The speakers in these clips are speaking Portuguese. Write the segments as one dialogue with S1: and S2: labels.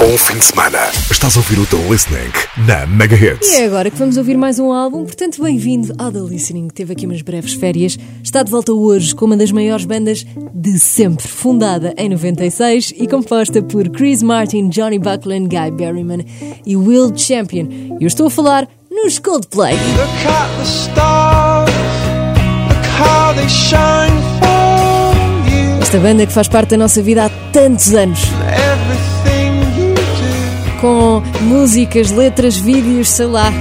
S1: Bom fim de semana. Estás a ouvir o The Listening na Mega Hits.
S2: E é agora que vamos ouvir mais um álbum, portanto, bem-vindo ao The Listening. Teve aqui umas breves férias. Está de volta hoje com uma das maiores bandas de sempre, fundada em 96 e composta por Chris Martin, Johnny Buckland, Guy Berryman e Will Champion. Eu estou a falar nos Coldplay.
S3: Look at the stars, look how they shine for you.
S2: Esta banda que faz parte da nossa vida há tantos anos. Com músicas, letras, vídeos, sei lá,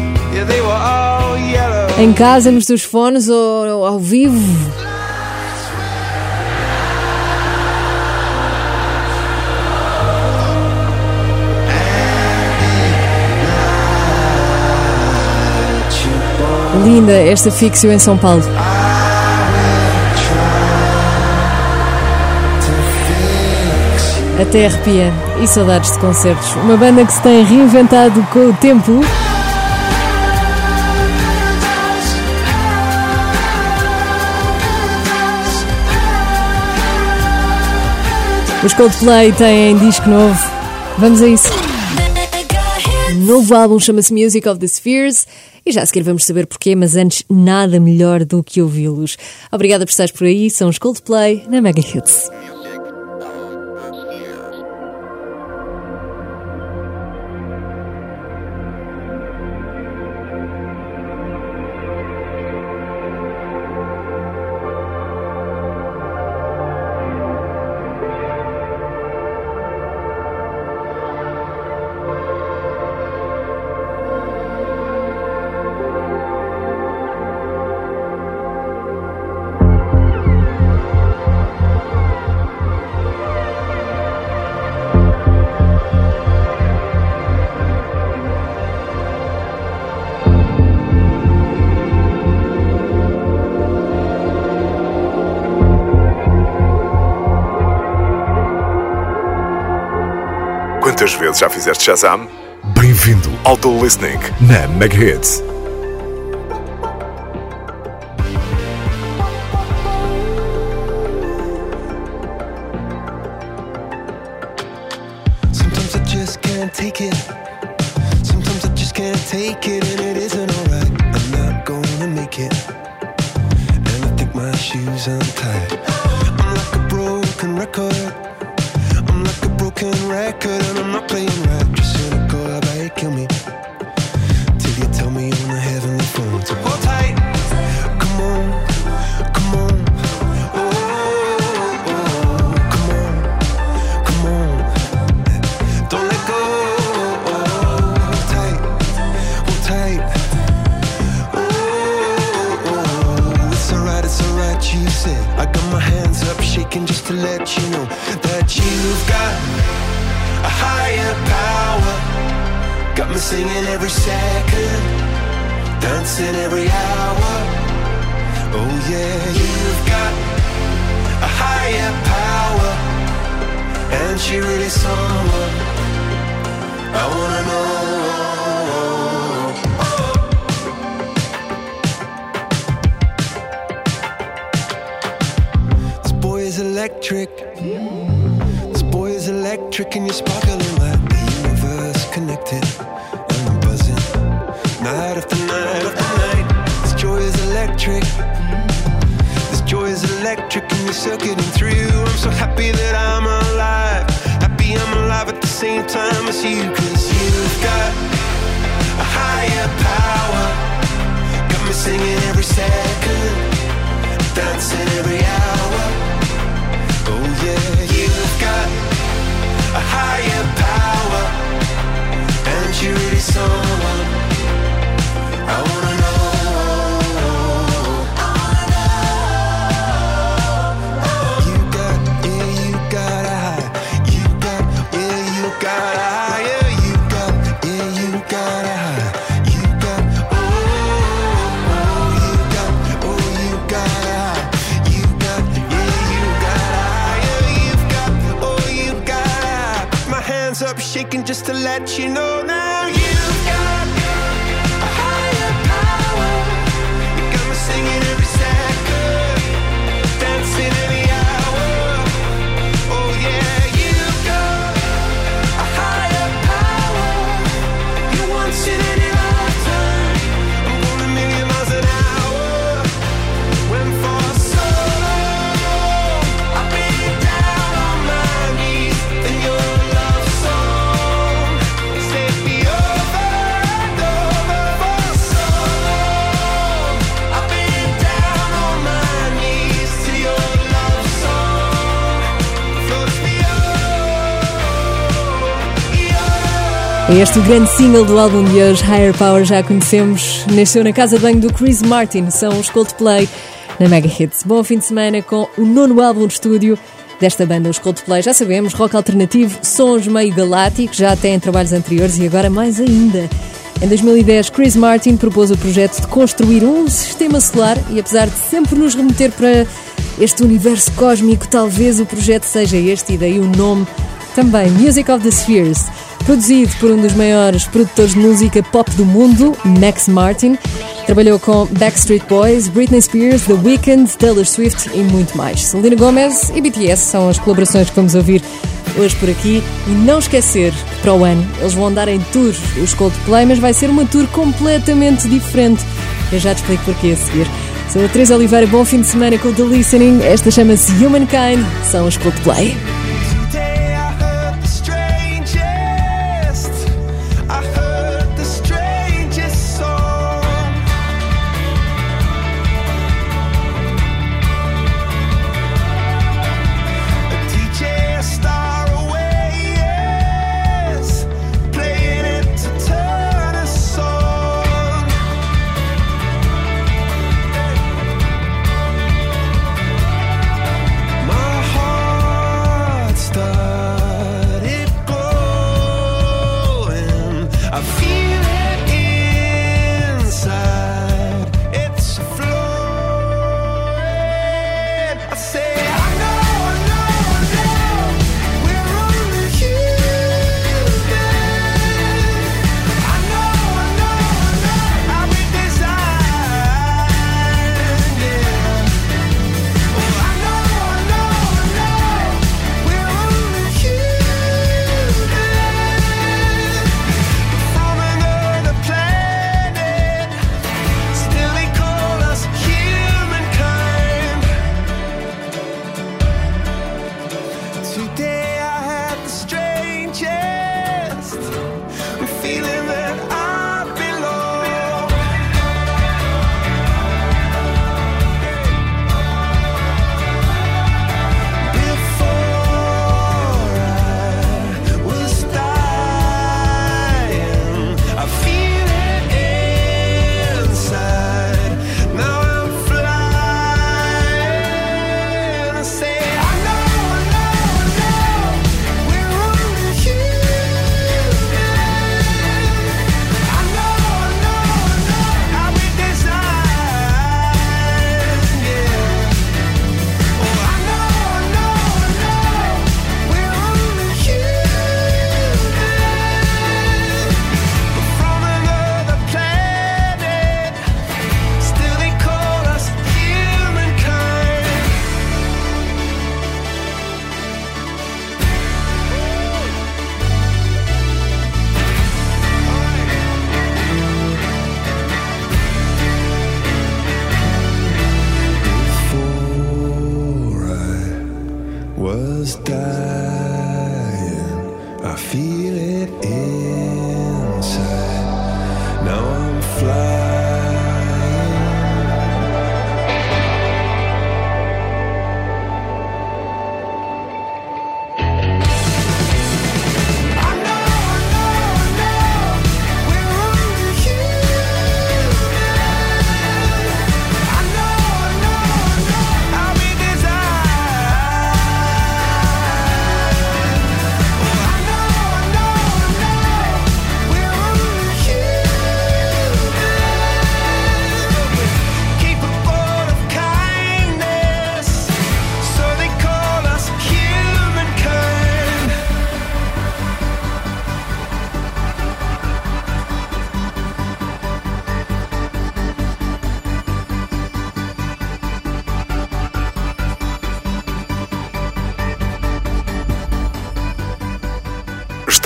S2: em casa, nos teus fones ou, ou ao vivo. Linda esta fixio em São Paulo. Até arrepia. E saudades de concertos. Uma banda que se tem reinventado com o tempo. Os Coldplay têm disco novo. Vamos a isso. O novo álbum chama-se Music of the Spheres e já a seguir vamos saber porquê, mas antes nada melhor do que ouvi-los. Obrigada por estares por aí, são os Coldplay na Mega Hits.
S1: Vezes já fizeste Shazam? Bem-vindo ao The Listening na Mega Hits.
S3: As you, cause you've got a higher power. Got me singing every second, dancing every hour. Oh yeah, you've got a higher power, and you're really someone just to let you know now. Este o grande single do álbum de hoje, Higher Power, já conhecemos. Nasceu na casa de banho do Chris Martin, são os Coldplay na Mega Hits. Bom fim de semana com o nono álbum de estúdio desta banda, os Coldplay. Já sabemos, rock alternativo, sons meio galácticos, já têm trabalhos anteriores e agora mais ainda. Em 2010, Chris Martin propôs o projeto de construir um sistema solar e apesar de sempre nos remeter para este universo cósmico, talvez o projeto seja este e daí o nome também, Music of the Spheres. Produzido por um dos maiores produtores de música pop do mundo, Max Martin. Trabalhou com Backstreet Boys, Britney Spears, The Weeknd, Taylor Swift e muito mais. Selena Gomez e BTS são as colaborações que vamos ouvir hoje por aqui. E não esquecer que para o ano eles vão andar em tour, os Coldplay, mas vai ser uma tour completamente diferente. Eu já te explico porquê a seguir. Sou a Teresa Oliveira, bom fim de semana com The Listening. Esta chama-se Humankind, são os Coldplay.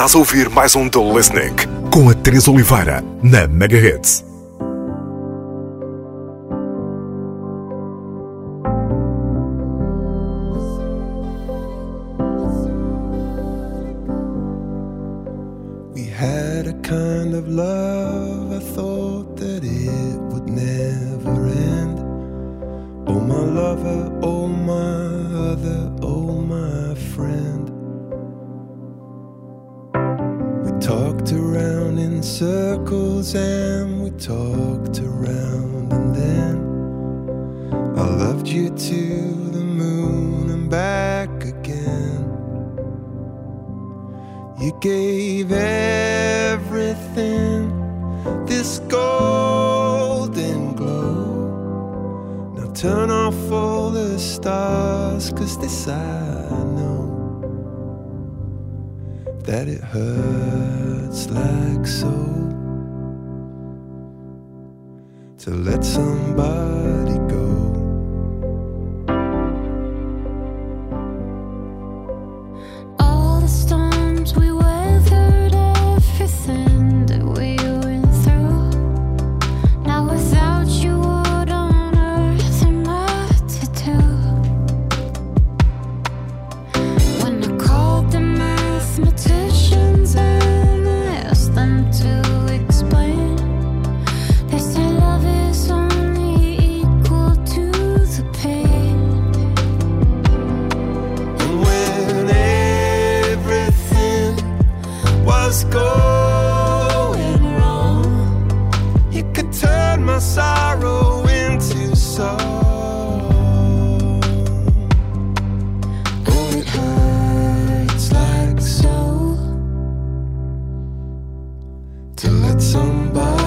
S1: Estás a ouvir mais um The Listening com a Teresa Oliveira na Mega
S3: You gave everything this golden glow. Now turn off all the stars, cause this I know that it hurts like so to let somebody go.
S4: To
S3: let somebody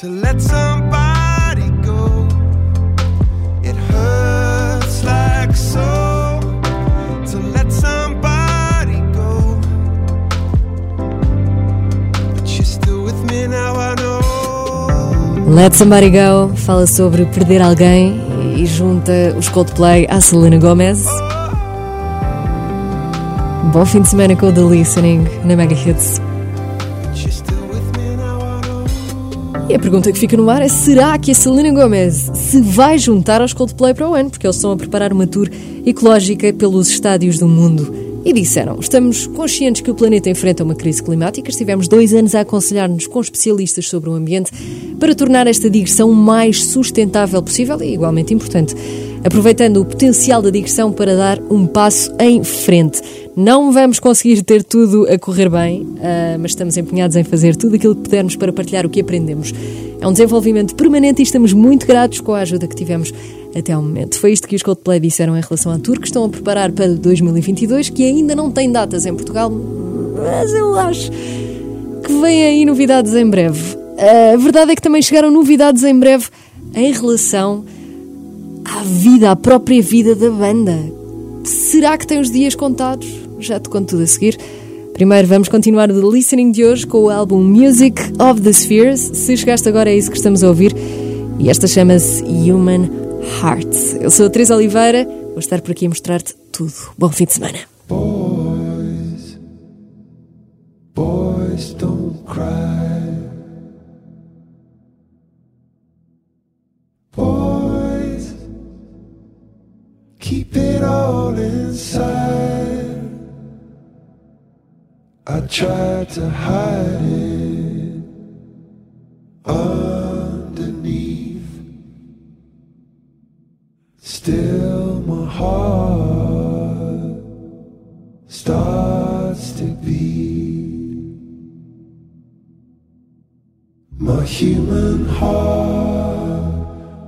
S3: To let somebody go, it hurts like so. To let somebody go. But you're still with me now, I know.
S2: Let Somebody Go fala sobre perder alguém e junta os Coldplay à Selena Gomez. Bom fim de semana com o The Listening na Mega Hits. E a pergunta que fica no ar é: será que a Selena Gomez se vai juntar aos Coldplay para o ano? Porque eles estão a preparar uma tour ecológica pelos estádios do mundo. E disseram: estamos conscientes que o planeta enfrenta uma crise climática. Estivemos dois anos a aconselhar-nos com especialistas sobre o ambiente para tornar esta digressão o mais sustentável possível e igualmente importante, aproveitando o potencial da digressão para dar um passo em frente. Não vamos conseguir ter tudo a correr bem, ah, mas estamos empenhados em fazer tudo aquilo que pudermos para partilhar o que aprendemos. É um desenvolvimento permanente e estamos muito gratos com a ajuda que tivemos até ao momento. Foi isto que os Coldplay disseram em relação à tour que estão a preparar para 2022, que ainda não tem datas em Portugal, mas eu acho que vêm aí novidades em breve. A verdade é que também chegaram novidades em breve em relação à vida, à própria vida da banda. Será que tem os dias contados? Já te conto tudo a seguir. Primeiro vamos continuar o Listening de hoje com o álbum Music of the Spheres. Se chegaste agora é isso que estamos a ouvir. E esta chama-se Human Heart. Eu sou a Teresa Oliveira, vou estar por aqui a mostrar-te tudo. Bom fim de semana.
S3: Boys, boys don't cry. I tried to hide it underneath. Still, my heart starts to beat. My human heart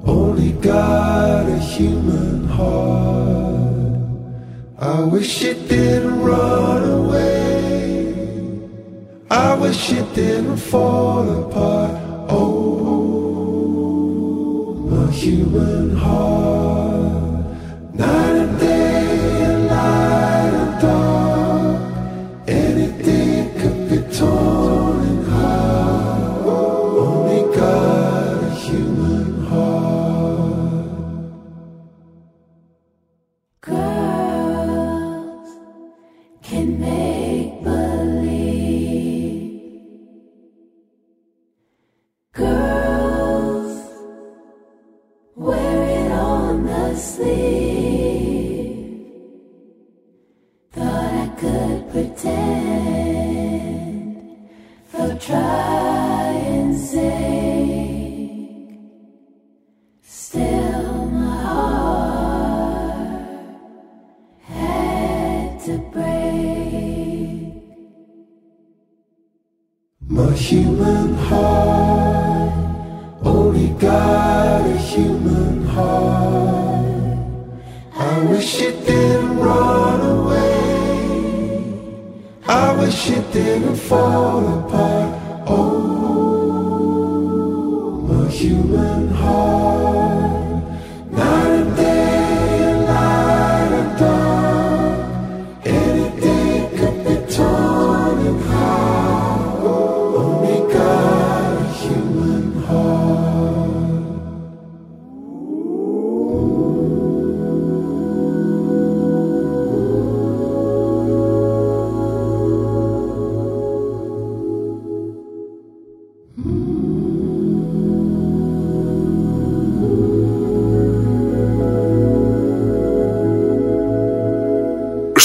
S3: only got a human heart. I wish it didn't run away. I wish it didn't fall apart. Oh, my human heart. Night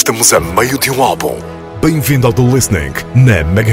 S1: Estamos a meio de um álbum. Bem-vindo ao The Listening na Mega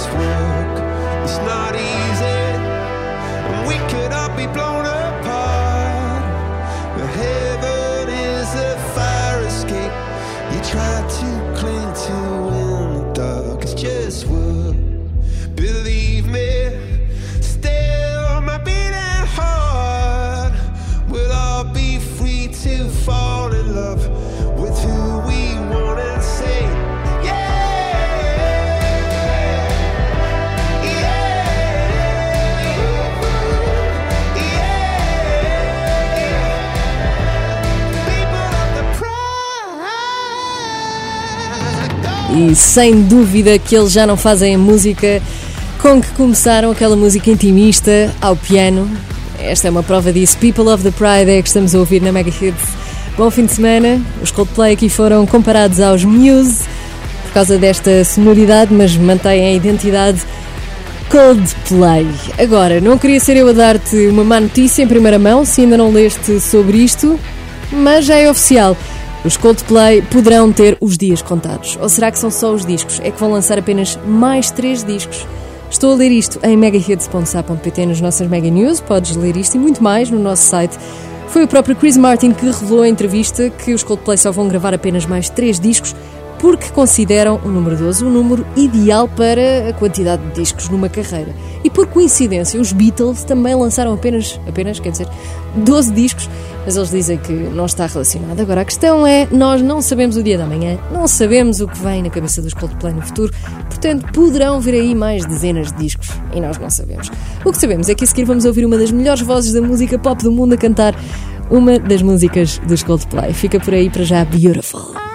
S1: This
S5: work is not easy.
S2: E sem dúvida que eles já não fazem a música com que começaram aquela música intimista ao piano. Esta é uma prova disso. People of the Pride é que estamos a ouvir na Mega Hits. Bom fim de semana. Os Coldplay aqui foram comparados aos Muse por causa desta sonoridade, mas mantêm a identidade Coldplay. Agora, não queria ser eu a dar-te uma má notícia em primeira mão, se ainda não leste sobre isto, mas já é oficial. Os Coldplay poderão ter os dias contados. Ou será que são só os discos? É que vão lançar apenas mais três discos. Estou a ler isto em megahits.sa.pt nas nossas Mega News. Podes ler isto e muito mais no nosso site. Foi o próprio Chris Martin que revelou em entrevista que os Coldplay só vão gravar apenas mais três discos porque consideram o número 12 o número ideal para a quantidade de discos numa carreira. E por coincidência, os Beatles também lançaram apenas, apenas, quer dizer, 12 discos, mas eles dizem que não está relacionado. Agora, a questão é, nós não sabemos o dia da manhã, não sabemos o que vem na cabeça dos Coldplay no futuro, portanto, poderão vir aí mais dezenas de discos, e nós não sabemos. O que sabemos é que a seguir vamos ouvir uma das melhores vozes da música pop do mundo a cantar uma das músicas dos Coldplay. Fica por aí para já, Beautiful.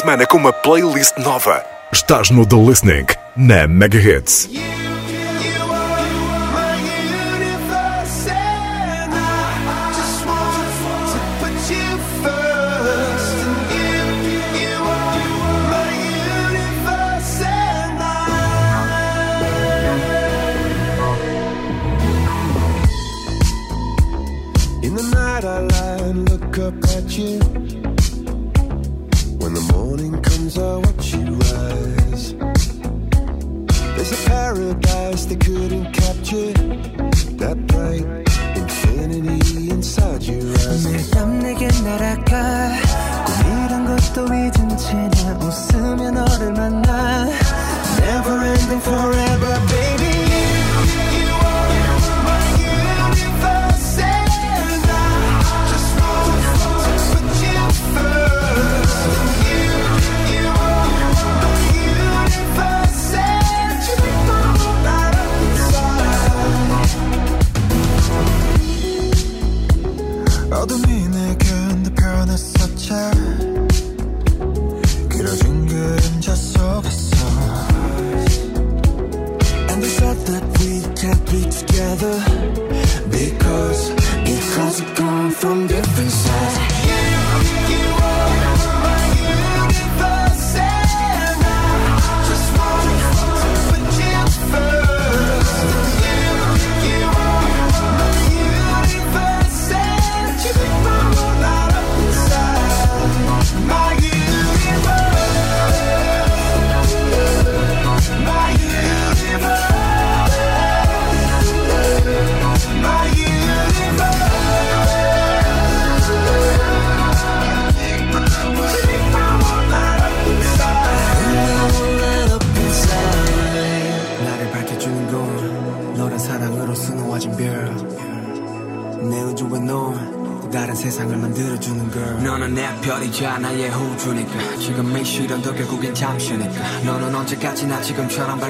S3: Semana com uma playlist nova. Estás no The Listening, na Mega Hits.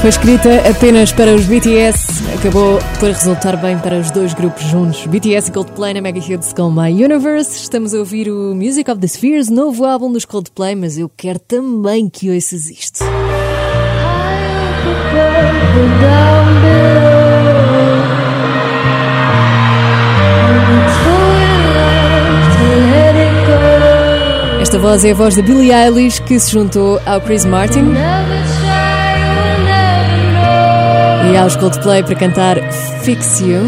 S2: Foi escrita apenas para os BTS, acabou por resultar bem para os dois grupos juntos. BTS e Coldplay na Mega Hits com My Universe. Estamos a ouvir o Music of the Spheres, novo álbum dos Coldplay, mas eu quero também que ouças isto. Esta voz é a voz da Billie Eilish que se juntou ao Chris Martin e aos Coldplay para cantar Fix You.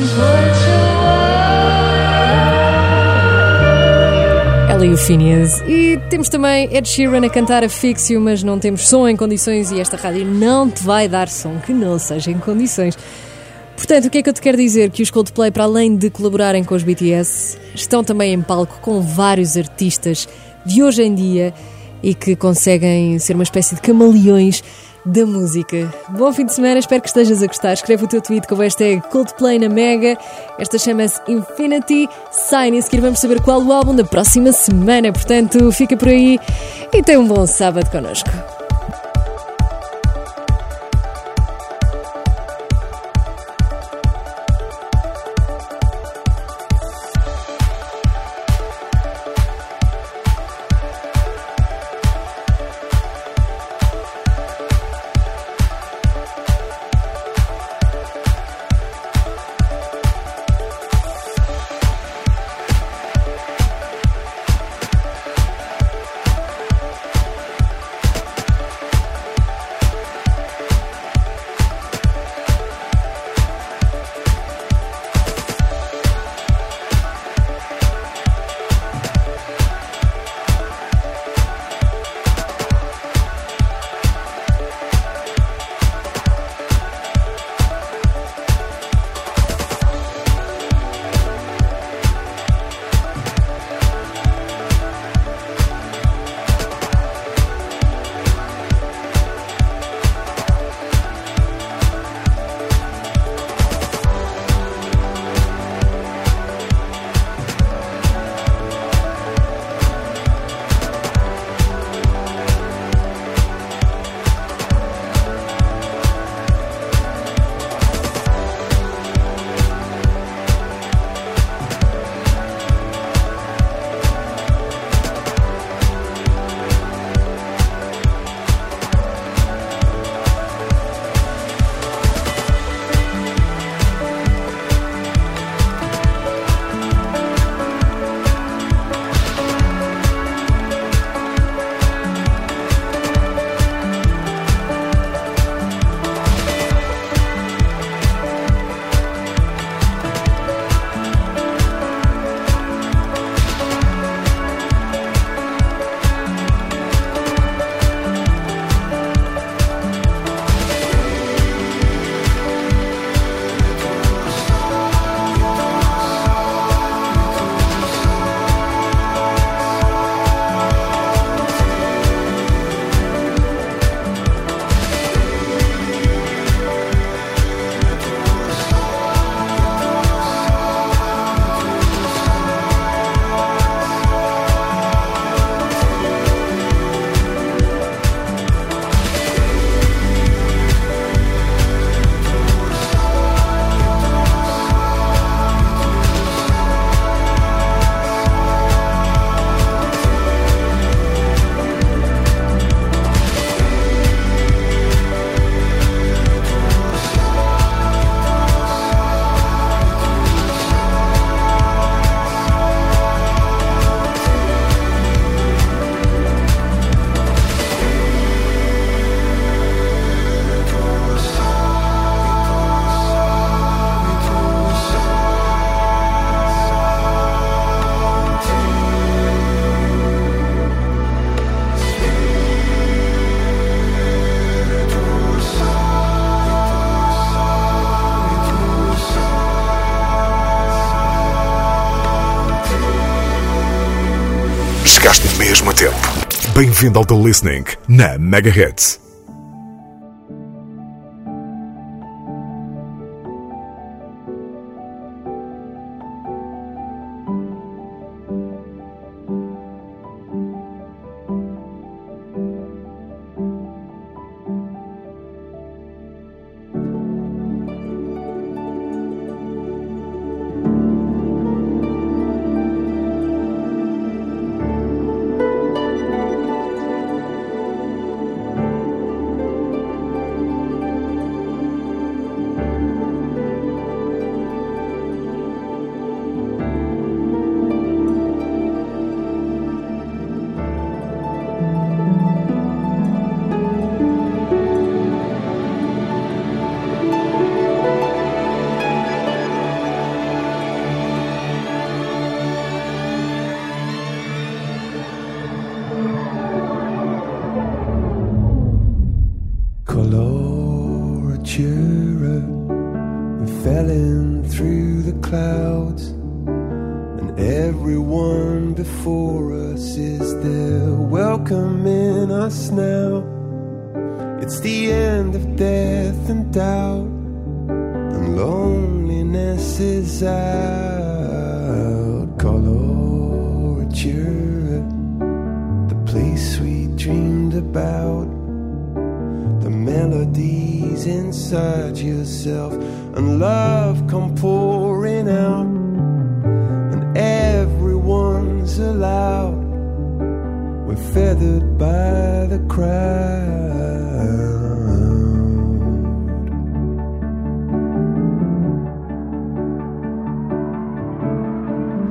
S2: Ela e o Phineas. E temos também Ed Sheeran a cantar a Fix You, mas não temos som em condições e esta rádio não te vai dar som que não seja em condições. Portanto, o que é que eu te quero dizer? Que os Coldplay, para além de colaborarem com os BTS, estão também em palco com vários artistas de hoje em dia e que conseguem ser uma espécie de camaleões da música. Bom fim de semana, espero que estejas a gostar. Escreve o teu tweet com o hashtag Coldplay na Mega. Esta chama-se Infinity Sign. E a seguir vamos saber qual o álbum da próxima semana. Portanto, fica por aí e tem um bom sábado connosco.
S1: Bem-vindo ao The Listening na Mega Hits.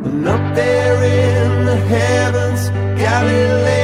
S3: And up there in the heavens,
S2: Galilee.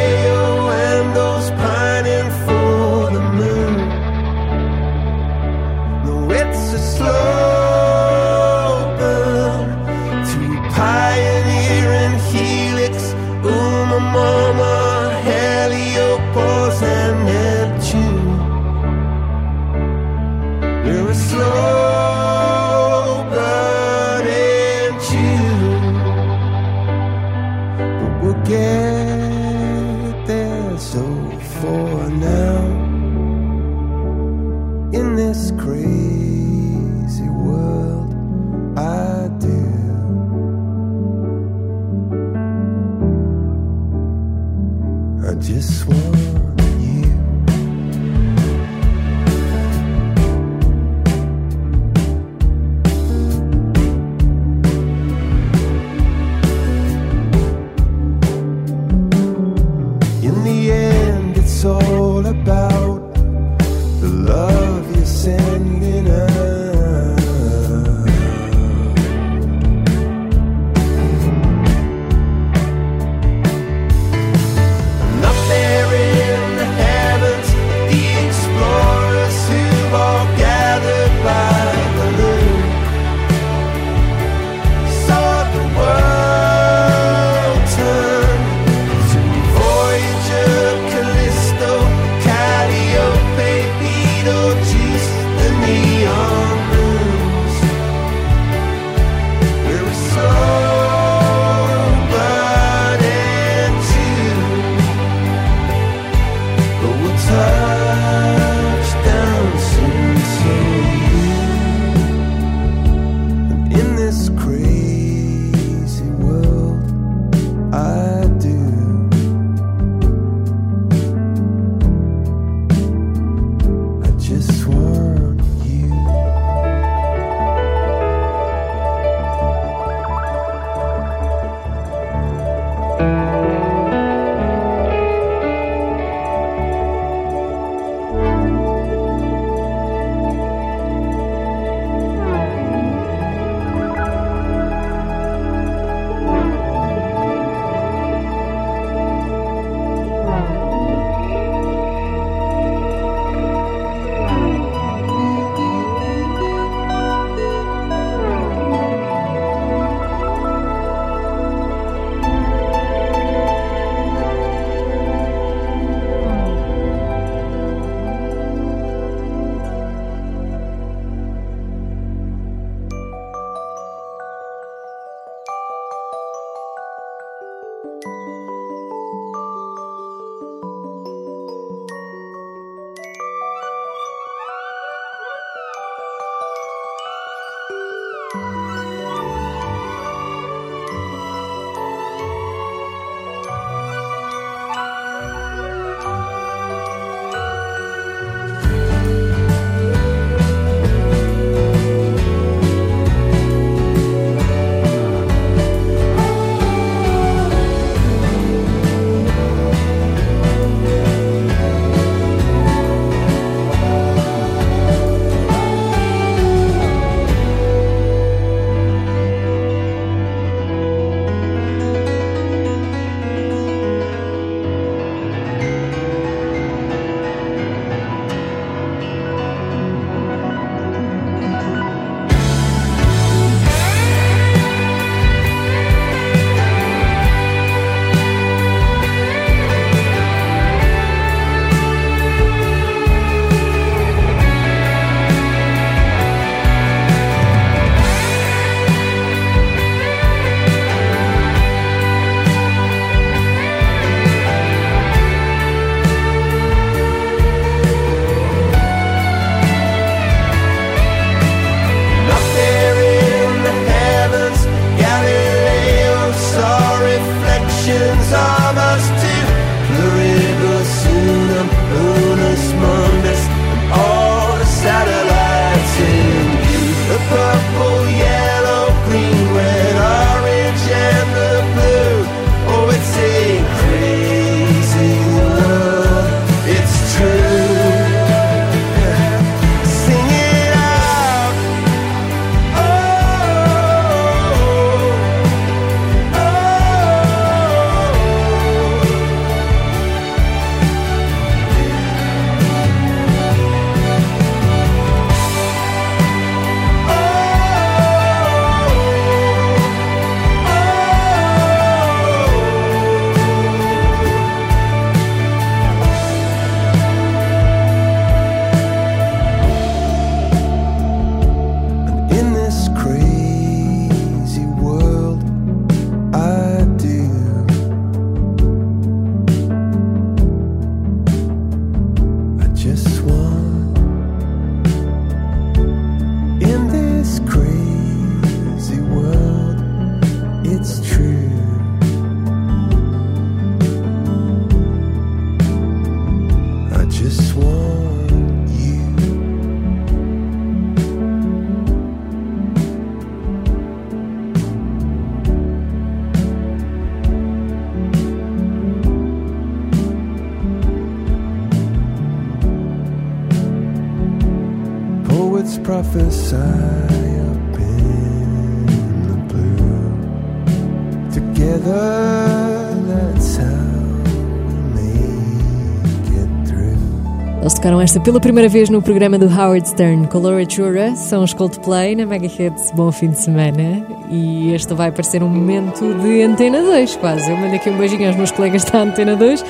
S2: Tocaram esta pela primeira vez no programa do Howard Stern, Coloratura, são os Coldplay na Mega Hits. Bom fim de semana. E este vai parecer um momento de Antena 2, quase. Eu mando aqui um beijinho aos meus colegas da Antena 2.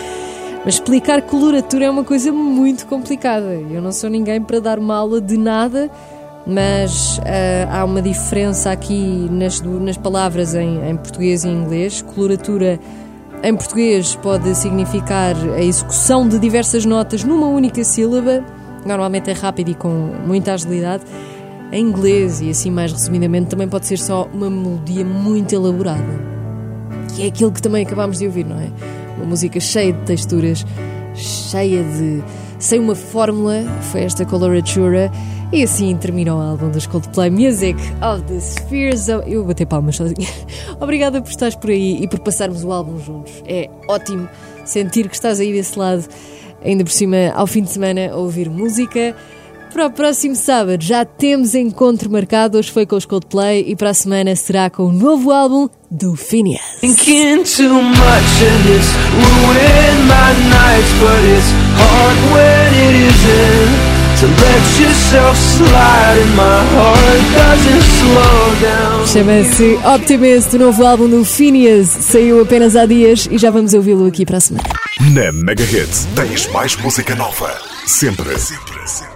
S2: Mas explicar coloratura é uma coisa muito complicada. Eu não sou ninguém para dar uma aula de nada, mas ah, há uma diferença aqui nas, nas palavras em, em português e inglês. Coloratura em português pode significar a execução de diversas notas numa única sílaba, normalmente é rápido e com muita agilidade. Em inglês, e assim mais resumidamente, também pode ser só uma melodia muito elaborada. Que é aquilo que também acabámos de ouvir, não é? Uma música cheia de texturas, cheia de. Sem uma fórmula, foi esta Coloratura. E assim termina o álbum dos Coldplay Music of the Spheres of... Eu vou bater palmas sozinha. Obrigada por estares por aí e por passarmos o álbum juntos. É ótimo sentir que estás aí desse lado, ainda por cima, ao fim de semana, a ouvir música. Para o próximo sábado já temos encontro marcado. Hoje foi com os Coldplay e para a semana será com o novo álbum do Phineas.
S6: Hard when it isn't. To let yourself slide and my heart doesn't slow down.
S2: Chama-se Optimist, o novo álbum do Phineas. Saiu apenas há dias e já vamos ouvi-lo aqui para a semana.
S1: Na Mega Hits tens mais música nova. Sempre. Sempre, sempre.